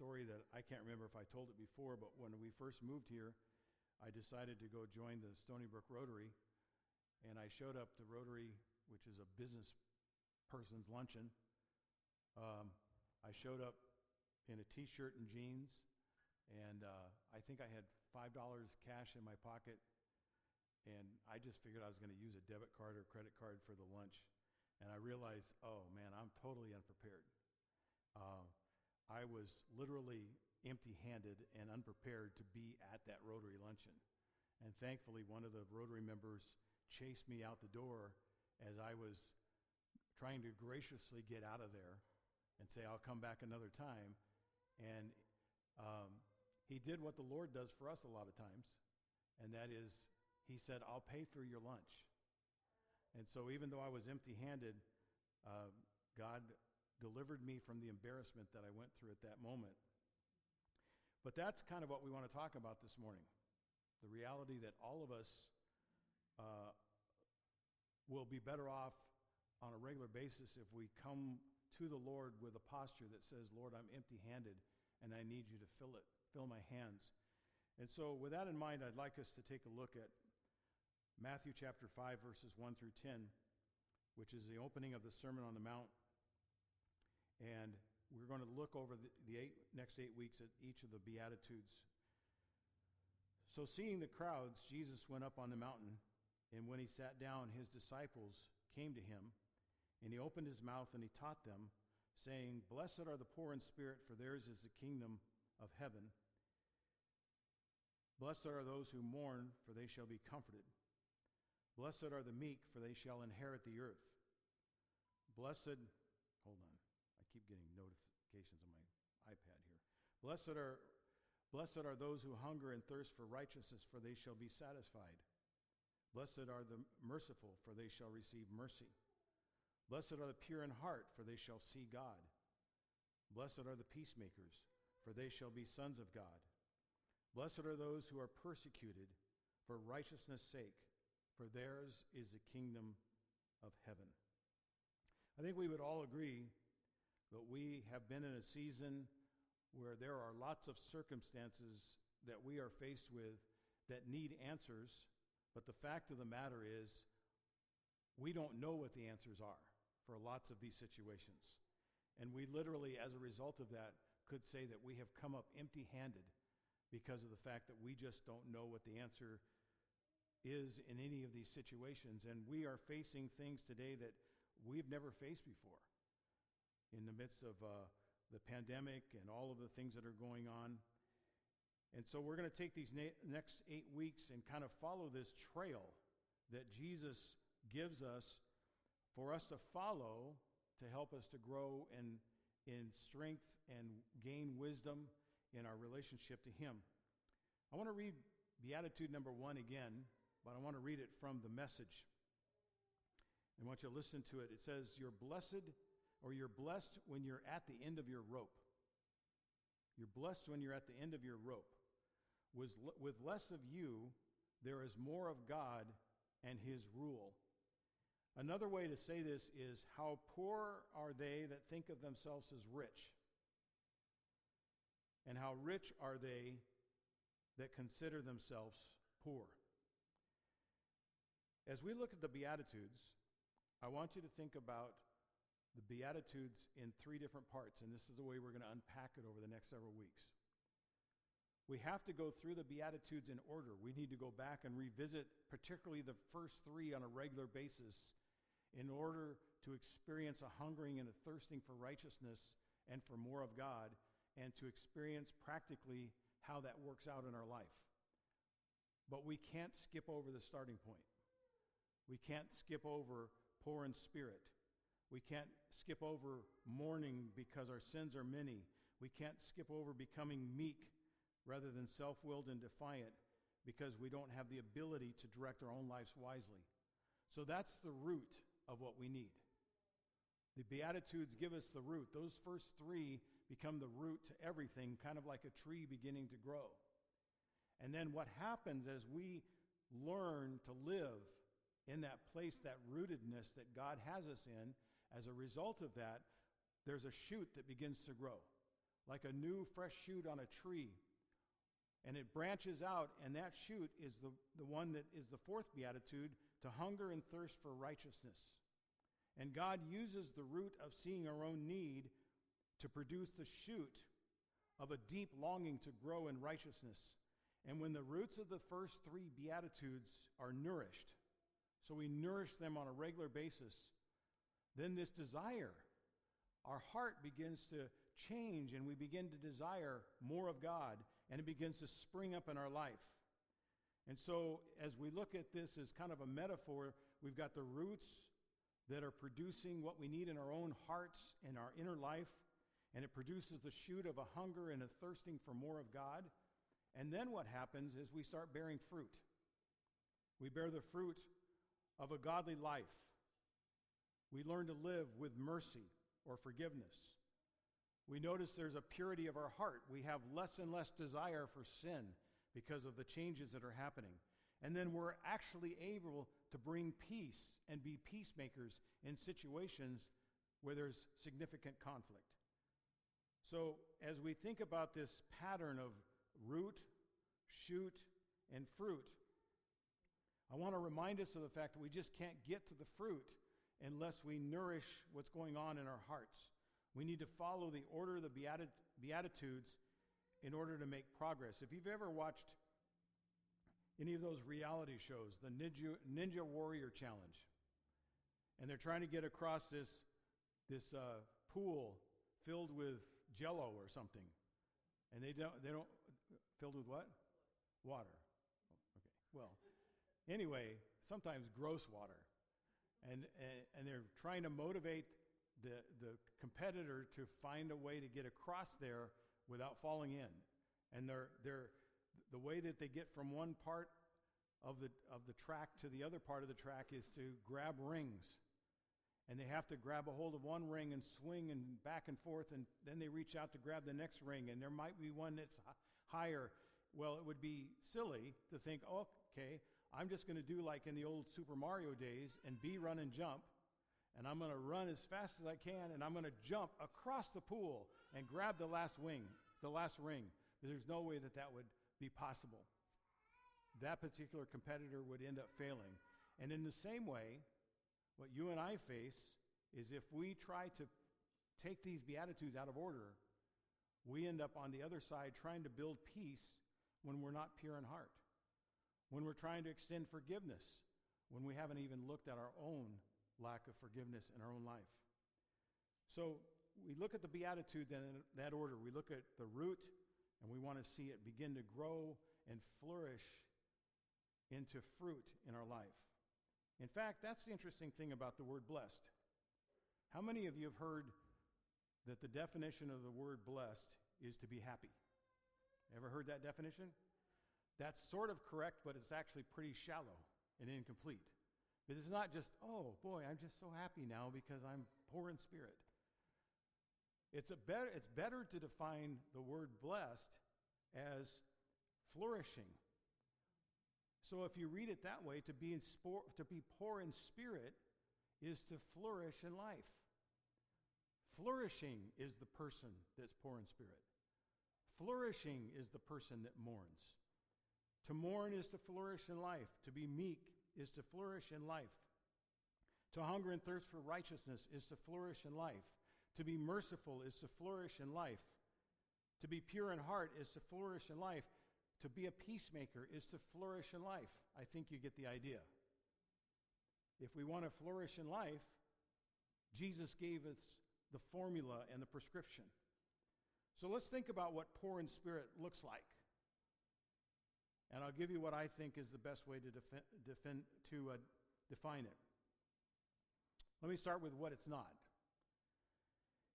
story that I can't remember if I told it before, but when we first moved here, I decided to go join the Stony Brook Rotary, and I showed up to the Rotary, which is a business person's luncheon. Um, I showed up in a t-shirt and jeans, and uh, I think I had five dollars cash in my pocket, and I just figured I was going to use a debit card or credit card for the lunch, and I realized, oh man, I'm totally unprepared. Uh, I was literally empty-handed and unprepared to be at that Rotary luncheon, and thankfully, one of the Rotary members chased me out the door as I was trying to graciously get out of there and say, I'll come back another time. And um, he did what the Lord does for us a lot of times, and that is, he said, I'll pay for your lunch. And so, even though I was empty handed, uh, God delivered me from the embarrassment that I went through at that moment. But that's kind of what we want to talk about this morning the reality that all of us uh, will be better off on a regular basis if we come to the Lord with a posture that says, Lord, I'm empty handed and I need you to fill it, fill my hands. And so, with that in mind, I'd like us to take a look at Matthew chapter 5, verses 1 through 10, which is the opening of the Sermon on the Mount. And we're going to look over the, eight, next eight weeks at each of the Beatitudes. So, seeing the crowds, Jesus went up on the mountain, and when he sat down, his disciples came to him, and he opened his mouth and he taught them saying, Blessed are the poor in spirit, for theirs is the kingdom of heaven. Blessed are those who mourn, for they shall be comforted. Blessed are the meek, for they shall inherit the earth. Blessed, hold on, I keep getting notifications on my iPad here. Blessed are, blessed are those who hunger and thirst for righteousness, for they shall be satisfied. Blessed are the merciful, for they shall receive mercy. Blessed are the pure in heart, for they shall see God. Blessed are the peacemakers, for they shall be sons of God. Blessed are those who are persecuted for righteousness' sake, for theirs is the kingdom of heaven. I think we would all agree that we have been in a season where there are lots of circumstances that we are faced with that need answers, but the fact of the matter is we don't know what the answers are for lots of these situations. And we literally, as a result of that, could say that we have come up empty handed because of the fact that we just don't know what the answer is in any of these situations. And we are facing things today that we've never faced before in the midst of uh, the pandemic and all of the things that are going on. And so we're going to take these na- next eight weeks and kind of follow this trail that Jesus gives us for us to follow to help us to grow in, in strength and gain wisdom in our relationship to Him. I want to read Beatitude number one again, but I want to read it from the message. I want you to listen to it. It says, You're blessed, or you're blessed when you're at the end of your rope. You're blessed when you're at the end of your rope. With, less of you, there is more of God and His rule. Another way to say this is how poor are they that think of themselves as rich? And how rich are they that consider themselves poor? As we look at the Beatitudes, I want you to think about the Beatitudes in three different parts, and this is the way we're going to unpack it over the next several weeks. We have to go through the Beatitudes in order. We need to go back and revisit, particularly the first three, on a regular basis in order to experience a hungering and a thirsting for righteousness and for more of God, and to experience practically how that works out in our life. But we can't skip over the starting point. We can't skip over poor in spirit. We can't skip over mourning because our sins are many. We can't skip over becoming meek rather than self willed and defiant because we don't have the ability to direct our own lives wisely. So that's the root of what we need. The Beatitudes give us the root. Those first three become the root to everything, kind of like a tree beginning to grow. And then what happens as we learn to live in that place, that rootedness that God has us in, as a result of that, there's a shoot that begins to grow. like a new fresh shoot on a tree. And it branches out, and that shoot is the, the one that is the fourth beatitude to hunger and thirst for righteousness. And God uses the root of seeing our own need to produce the shoot of a deep longing to grow in righteousness. And when the roots of the first three Beatitudes are nourished, so we nourish them on a regular basis, then this desire, our heart begins to change and we begin to desire more of God and it begins to spring up in our life. And so, as we look at this as kind of a metaphor, we've got the roots that are producing what we need in our own hearts and our inner life, and it produces the shoot of a hunger and a thirsting for more of God. And then what happens is we start bearing fruit. We bear the fruit of a godly life. We learn to live with mercy or forgiveness. We notice there's a purity of our heart. We have less and less desire for sin because of the changes that are happening. And then we're actually able to bring peace and be peacemakers in situations where there's significant conflict. So, as we think about this pattern of root, shoot, and fruit, I want to remind us of the fact that we just can't get to the fruit unless we nourish what's going on in our hearts. We need to follow the order of the Beatitudes in order to make progress. If you've ever watched any of those reality shows, the Ninja, Ninja Warrior Challenge, and they're trying to get across this, this uh, pool filled with jello or something, and they don't, they don't, filled with what? Water. Okay, well, anyway, sometimes gross water. And, and, they're trying to motivate the, the competitor to find a way to get across there without falling in. And they're, they're, the way that they get from one part of the, of the track to the other part of the track is to grab rings. And they have to grab a hold of one ring and swing and back and forth, and then they reach out to grab the next ring, and there might be one that's higher. Well, it would be silly to think, okay, I'm just going to do like in the old Super Mario days and be run and jump and I'm going to run as fast as I can, and I'm going to jump across the pool and grab the last wing, the last ring. There's no way that that would be possible. That particular competitor would end up failing. And in the same way, what you and I face is if we try to take these Beatitudes out of order, we end up on the other side trying to build peace when we're not pure in heart, when we're trying to extend forgiveness, when we haven't even looked at our own lack of forgiveness in our own life. So we look at the Beatitude then in that order. We look at the root, and we want to see it begin to grow and flourish into fruit in our life. In fact, that's the interesting thing about the word blessed. How many of you have heard that the definition of the word blessed is to be happy? Ever heard that definition? That's sort of correct, but it's actually pretty shallow and incomplete. It is not just, oh boy, I'm just so happy now because I'm poor in spirit. It's, a better, it's better to define the word blessed as flourishing. So if you read it that way, to be, in sport, to be poor in spirit is to flourish in life. Flourishing is the person that's poor in spirit. Flourishing is the person that mourns. To mourn is to flourish in life. To be meek is to flourish in life. To hunger and thirst for righteousness is to flourish in life. To be merciful is to flourish in life. To be pure in heart is to flourish in life. To be a peacemaker is to flourish in life. I think you get the idea. If we want to flourish in life, Jesus gave us the formula and the prescription. So let's think about what poor in spirit looks like. And I'll give you what I think is the best way to, defend, to uh, define it. Let me start with what it's not.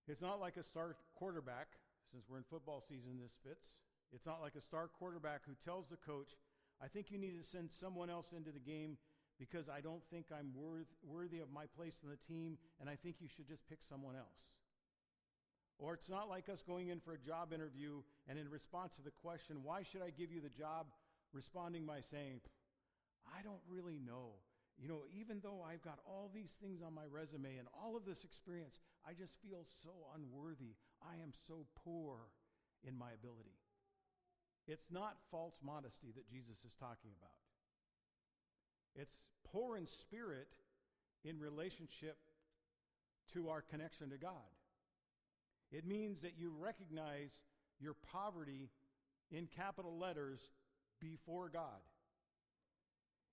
It's not like a star quarterback, since we're in football season, this fits. It's not like a star quarterback who tells the coach, I think you need to send someone else into the game because I don't think I'm worth, worthy of my place in the team, and I think you should just pick someone else. Or it's not like us going in for a job interview and in response to the question, Why should I give you the job? Responding by saying, I don't really know. You know, even though I've got all these things on my resume and all of this experience, I just feel so unworthy. I am so poor. in my ability. It's not false modesty that Jesus is talking about. It's poor in spirit in relationship to our connection to God. It means that you recognize your poverty in capital letters before God.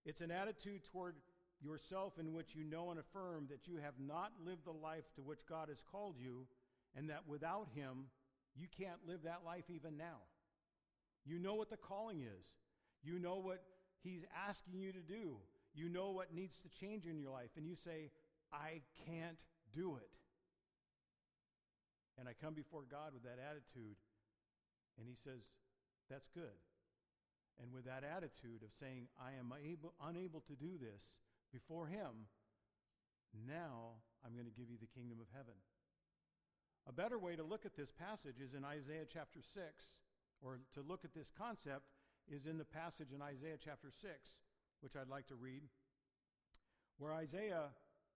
It's an attitude toward yourself in which you know and affirm that you have not lived the life to which God has called you, and that without Him, you can't live that life even now. You know what the calling is, you know what He's asking you to do, you know what needs to change in your life, and you say, I can't do it. And I come before God with that attitude, and He says, That's good. And with that attitude of saying, I am able, unable to do this before Him, now I'm going to give you the kingdom of heaven. A better way to look at this passage is in Isaiah chapter 6, or to look at this concept is in the passage in Isaiah chapter 6, which I'd like to read, where Isaiah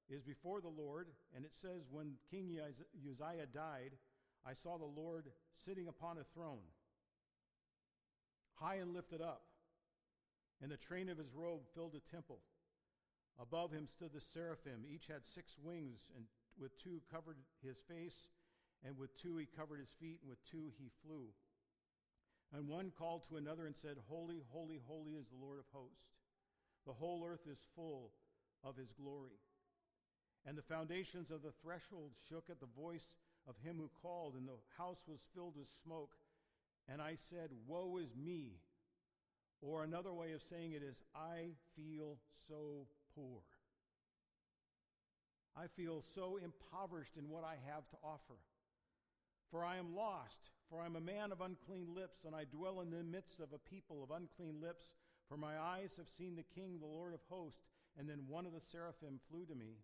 is before the Lord, and it says, When King Uzziah died, I saw the Lord sitting upon a throne high and lifted up, and the train of his robe filled the temple. Above him stood the seraphim. Each had six wings, and with two covered his face, and with two he covered his feet, and with two he flew. And one called to another and said, Holy, holy, holy is the Lord of hosts. The whole earth is full of his glory. And the foundations of the threshold shook at the voice of him who called, and the house was filled with smoke. And I said, Woe is me. Or another way of saying it is, I feel so poor. I feel so impoverished in what I have to offer. For I am lost, for I am a man of unclean lips, and I dwell in the midst of a people of unclean lips. For my eyes have seen the King, the Lord of hosts. And then one of the seraphim flew to me,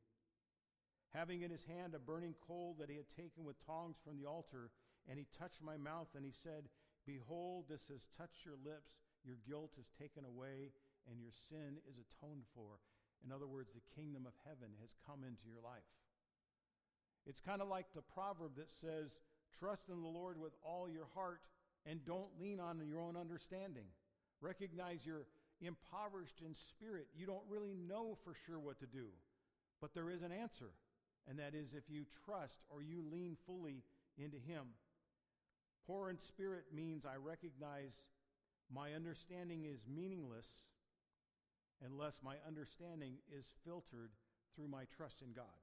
having in his hand a burning coal that he had taken with tongs from the altar. And he touched my mouth, and he said, Behold, this has touched your lips, your guilt is taken away, and your sin is atoned for. In other words, the kingdom of heaven has come into your life. It's kind of like the proverb that says, Trust in the Lord with all your heart and don't lean on your own understanding. Recognize you're impoverished in spirit. You don't really know for sure what to do, but there is an answer, and that is if you trust or you lean fully into Him. Poor in spirit means I recognize my understanding is meaningless unless my understanding is filtered through my trust in God.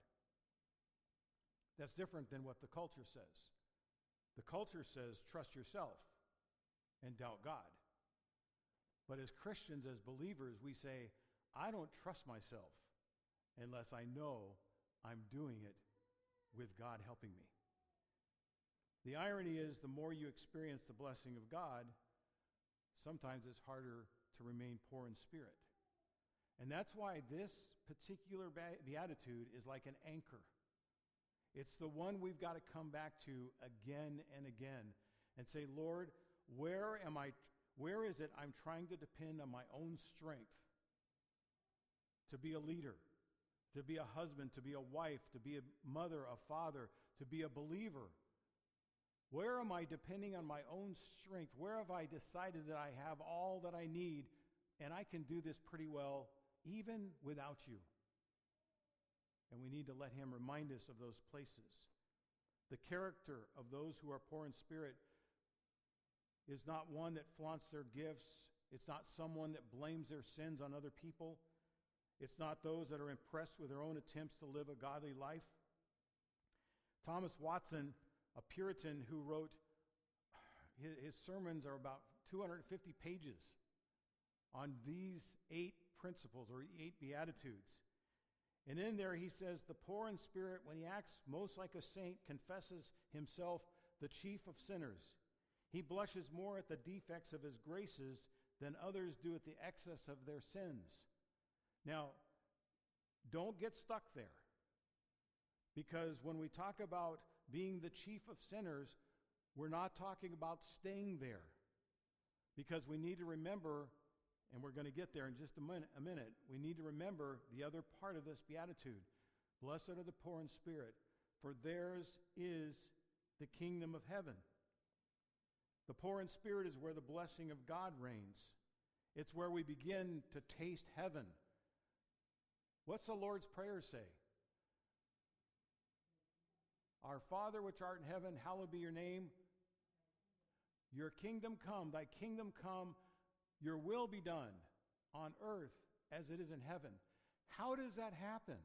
That's different than what the culture says. The culture says trust yourself and doubt God. But as Christians, as believers, we say, I don't trust myself unless I know I'm doing it with God helping me. The irony is, the more you experience the blessing of God, sometimes it's harder to remain poor in spirit. And that's why this particular beatitude is like an anchor. It's the one we've got to come back to again and again and say, Lord, where am I? Where is it I'm trying to depend on my own strength to be a leader, to be a husband, to be a wife, to be a mother, a father, to be a believer? Where am I depending on my own strength? Where have I decided that I have all that I need and I can do this pretty well even without you? And we need to let Him remind us of those places. The character of those who are poor in spirit is not one that flaunts their gifts. It's not someone that blames their sins on other people. It's not those that are impressed with their own attempts to live a godly life. Thomas Watson a Puritan who wrote, his, sermons are about 250 pages on these eight principles or eight beatitudes. And in there he says, The poor in spirit, when he acts most like a saint, confesses himself the chief of sinners. He blushes more at the defects of his graces than others do at the excess of their sins. Now, don't get stuck there. Because when we talk about being the chief of sinners, we're not talking about staying there. Because we need to remember, and we're going to get there in just a minute, a minute, we need to remember the other part of this beatitude. Blessed are the poor in spirit, for theirs is the kingdom of heaven. The poor in spirit is where the blessing of God reigns. It's where we begin to taste heaven. What's the Lord's Prayer say? Our Father which art in heaven, hallowed be your name. Your kingdom come, thy kingdom come, your will be done on earth as it is in heaven. How does that happen?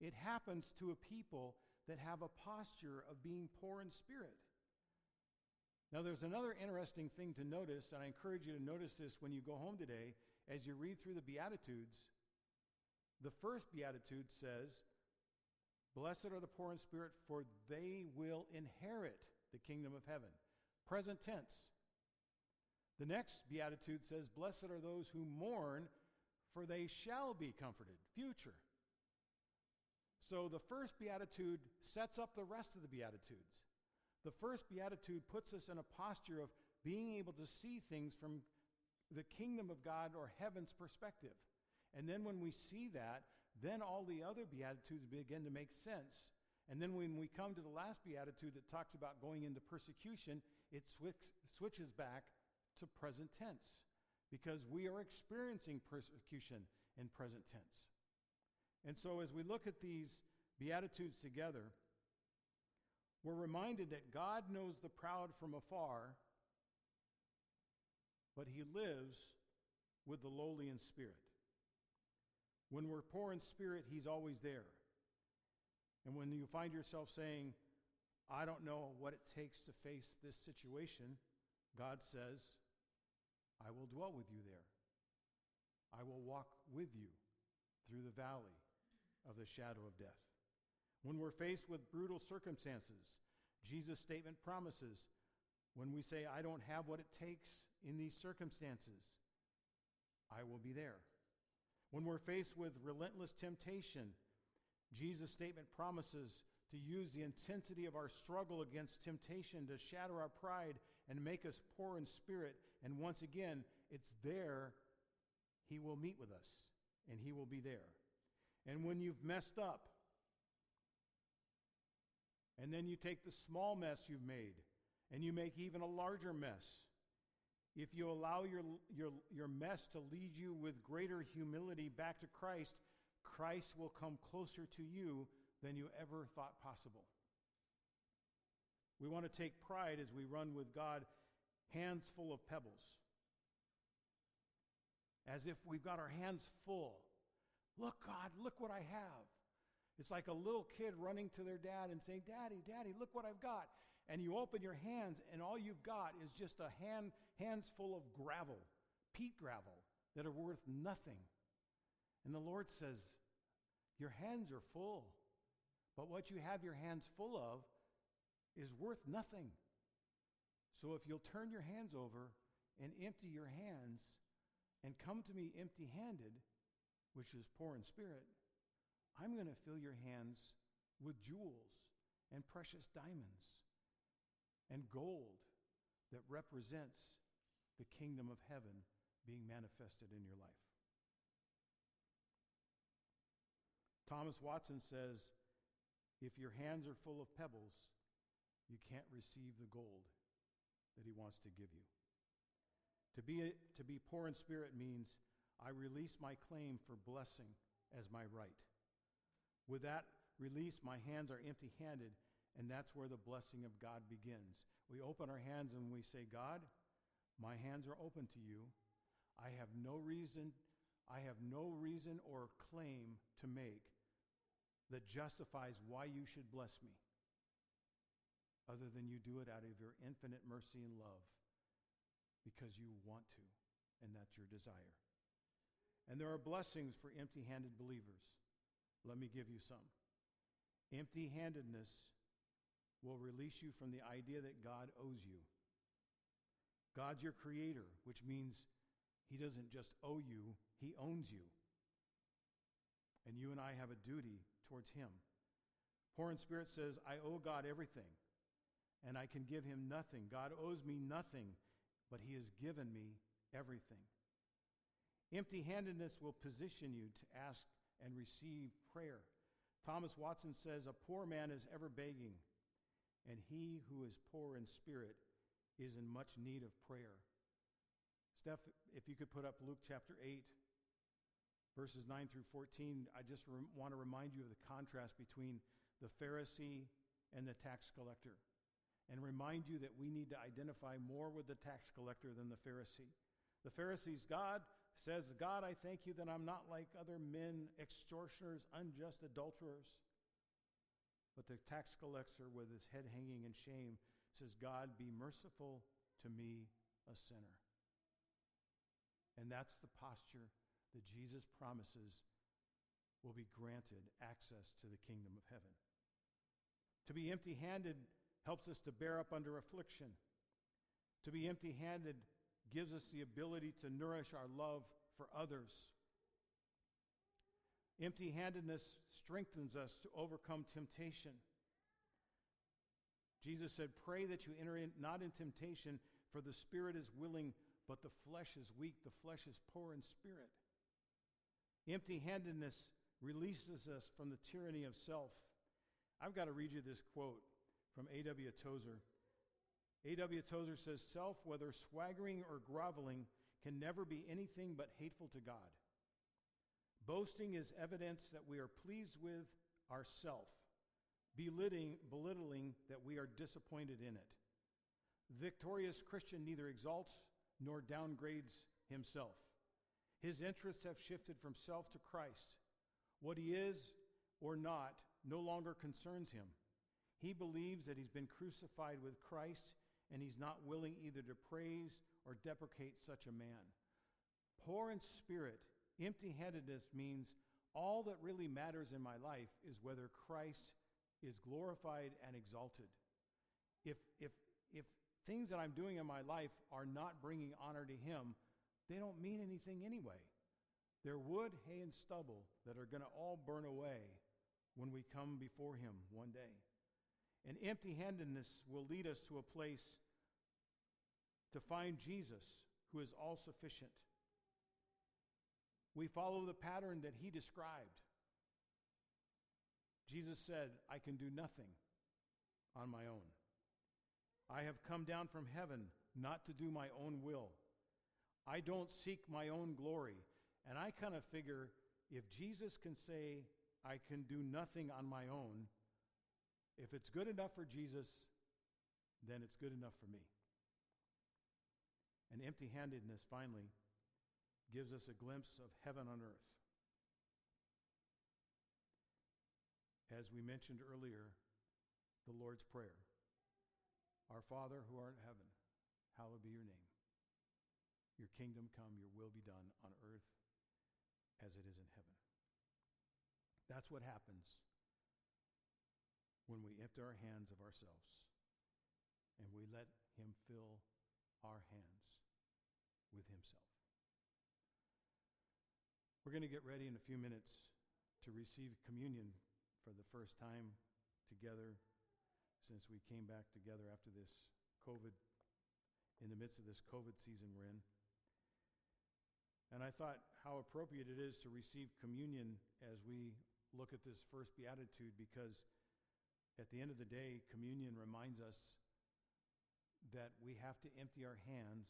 It happens to a people that have a posture of being poor in spirit. Now, there's another interesting thing to notice, and I encourage you to notice this when you go home today as you read through the Beatitudes. The first Beatitude says, Blessed are the poor in spirit, for they will inherit the kingdom of heaven. Present tense. The next beatitude says, Blessed are those who mourn, for they shall be comforted. Future. So the first beatitude sets up the rest of the beatitudes. The first beatitude puts us in a posture of being able to see things from the kingdom of God or heaven's perspective. And then when we see that, then all the other beatitudes begin to make sense. And then when we come to the last beatitude that talks about going into persecution, it switch, switches back to present tense because we are experiencing persecution in present tense. And so as we look at these beatitudes together, we're reminded that God knows the proud from afar, but he lives with the lowly in spirit. When we're poor in spirit, he's always there. And when you find yourself saying, I don't know what it takes to face this situation, God says, I will dwell with you there. I will walk with you through the valley of the shadow of death. When we're faced with brutal circumstances, Jesus' statement promises when we say, I don't have what it takes in these circumstances, I will be there. When we're faced with relentless temptation, Jesus' statement promises to use the intensity of our struggle against temptation to shatter our pride and make us poor in spirit. And once again, it's there He will meet with us and He will be there. And when you've messed up, and then you take the small mess you've made and you make even a larger mess, if you allow your, your, your mess to lead you with greater humility back to Christ, Christ will come closer to you than you ever thought possible. We want to take pride as we run with God, hands full of pebbles, as if we've got our hands full. Look, God, look what I have. It's like a little kid running to their dad and saying, Daddy, Daddy, look what I've got. And you open your hands, and all you've got is just a hand, hands full of gravel, peat gravel, that are worth nothing. And the Lord says, Your hands are full. But what you have your hands full of is worth nothing. So if you'll turn your hands over and empty your hands and come to me empty handed, which is poor in spirit, I'm going to fill your hands with jewels and precious diamonds and gold that represents the kingdom of heaven being manifested in your life. Thomas Watson says, if your hands are full of pebbles, you can't receive the gold that he wants to give you. To be, to be poor in spirit means I release my claim for blessing as my right. With that release, my hands are empty handed, and that's where the blessing of God begins. We open our hands and we say, God, my hands are open to you. I have no reason, I have no reason or claim to make that justifies why you should bless me, other than you do it out of your infinite mercy and love because you want to, and that's your desire. And there are blessings for empty handed believers. Let me give you some. Empty handedness will release you from the idea that God owes you. God's your creator, which means he doesn't just owe you, he owns you. And you and I have a duty towards him. Poor in spirit says, I owe God everything, and I can give him nothing. God owes me nothing, but he has given me everything. Empty handedness will position you to ask and receive prayer. Thomas Watson says, A poor man is ever begging, and he who is poor in spirit is in much need of prayer. Steph, if you could put up Luke chapter 8, verses 9 through 14, I just re- want to remind you of the contrast between the Pharisee and the tax collector, and remind you that we need to identify more with the tax collector than the Pharisee. The Pharisee's God says, God, I thank you that I'm not like other men, extortioners, unjust adulterers. But the tax collector, with his head hanging in shame, says, God, be merciful to me, a sinner. And that's the posture that Jesus promises will be granted access to the kingdom of heaven. To be empty handed helps us to bear up under affliction. To be empty handed gives us the ability to nourish our love for others. Empty handedness strengthens us to overcome temptation. Jesus said, Pray that you enter in, not in temptation, for the spirit is willing, but the flesh is weak. The flesh is poor in spirit. Empty handedness releases us from the tyranny of self. I've got to read you this quote from A.W. Tozer. A.W. Tozer says, Self, whether swaggering or groveling, can never be anything but hateful to God. Boasting is evidence that we are pleased with ourself, belittling, belittling that we are disappointed in it. Victorious Christian neither exalts nor downgrades himself. His interests have shifted from self to Christ. What he is or not no longer concerns him. He believes that he's been crucified with Christ and he's not willing either to praise or deprecate such a man. Poor in spirit, empty handedness means all that really matters in my life is whether Christ is glorified and exalted. If, if, if things that I'm doing in my life are not bringing honor to Him, they don't mean anything anyway. They're wood, hay, and stubble that are going to all burn away when we come before Him one day. And empty handedness will lead us to a place to find Jesus, who is all sufficient. We follow the pattern that He described. Jesus said, I can do nothing on my own. I have come down from heaven not to do my own will. I don't seek my own glory. And I kind of figure if Jesus can say, I can do nothing on my own, if it's good enough for Jesus, then it's good enough for me. And empty handedness, finally, gives us a glimpse of heaven on earth. As we mentioned earlier, the Lord's Prayer Our Father who art in heaven, hallowed be your name. Your kingdom come, your will be done on earth as it is in heaven. That's what happens when we empty our hands of ourselves and we let Him fill our hands with Himself. We're going to get ready in a few minutes to receive communion for the first time together since we came back together after this COVID, in the midst of this COVID season we're in. And I thought how appropriate it is to receive communion as we look at this first beatitude because at the end of the day, communion reminds us that we have to empty our hands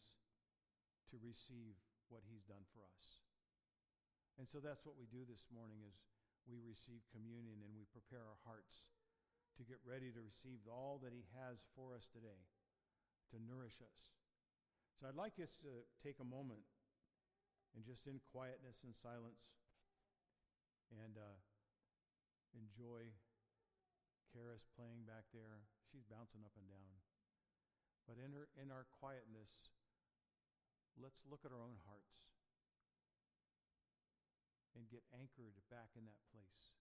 to receive what he's done for us. And so that's what we do this morning is we receive communion and we prepare our hearts to get ready to receive all that he has for us today to nourish us. So I'd like us to take a moment and just in quietness and silence and uh, enjoy Karis playing back there. She's bouncing up and down. But in, her, in our quietness, let's look at our own hearts and get anchored back in that place.